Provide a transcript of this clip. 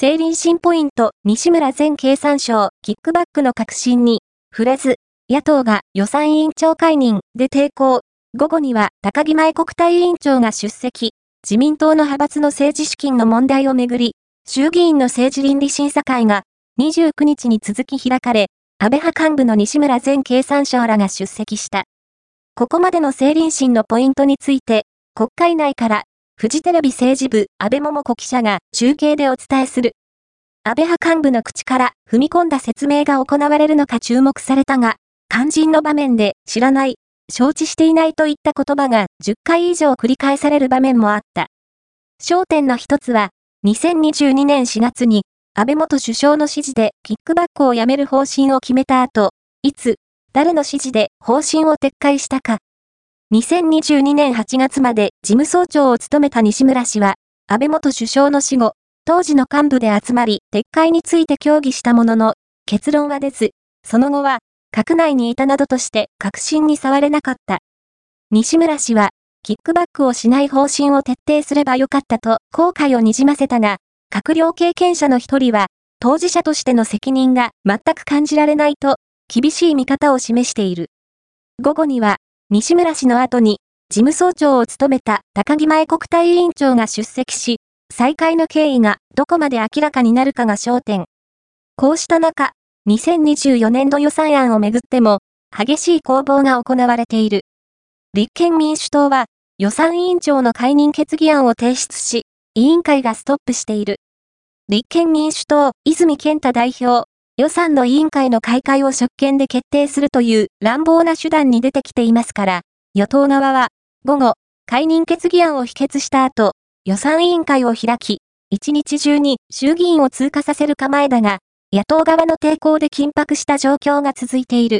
政倫審ポイント西村前経産省キックバックの革新に触れず、野党が予算委員長解任で抵抗。午後には高木前国対委員長が出席。自民党の派閥の政治資金の問題をめぐり、衆議院の政治倫理審査会が29日に続き開かれ、安倍派幹部の西村前経産省らが出席した。ここまでの政倫審のポイントについて、国会内からフジテレビ政治部安倍桃子記者が中継でお伝えする。安倍派幹部の口から踏み込んだ説明が行われるのか注目されたが、肝心の場面で知らない、承知していないといった言葉が10回以上繰り返される場面もあった。焦点の一つは、2022年4月に安倍元首相の指示でキックバックをやめる方針を決めた後、いつ、誰の指示で方針を撤回したか2022年8月まで事務総長を務めた西村氏は、安倍元首相の死後、当時の幹部で集まり、撤回について協議したものの、結論は出ず、その後は、閣内にいたなどとして確信に触れなかった。西村氏は、キックバックをしない方針を徹底すればよかったと後悔をにじませたが、閣僚経験者の一人は、当事者としての責任が全く感じられないと、厳しい見方を示している。午後には、西村氏の後に、事務総長を務めた高木前国対委員長が出席し、再開の経緯がどこまで明らかになるかが焦点。こうした中、2024年度予算案をめぐっても、激しい攻防が行われている。立憲民主党は、予算委員長の解任決議案を提出し、委員会がストップしている。立憲民主党、泉健太代表、予算の委員会の開会を職権で決定するという乱暴な手段に出てきていますから、与党側は、午後、解任決議案を否決した後、予算委員会を開き、一日中に衆議院を通過させる構えだが、野党側の抵抗で緊迫した状況が続いている。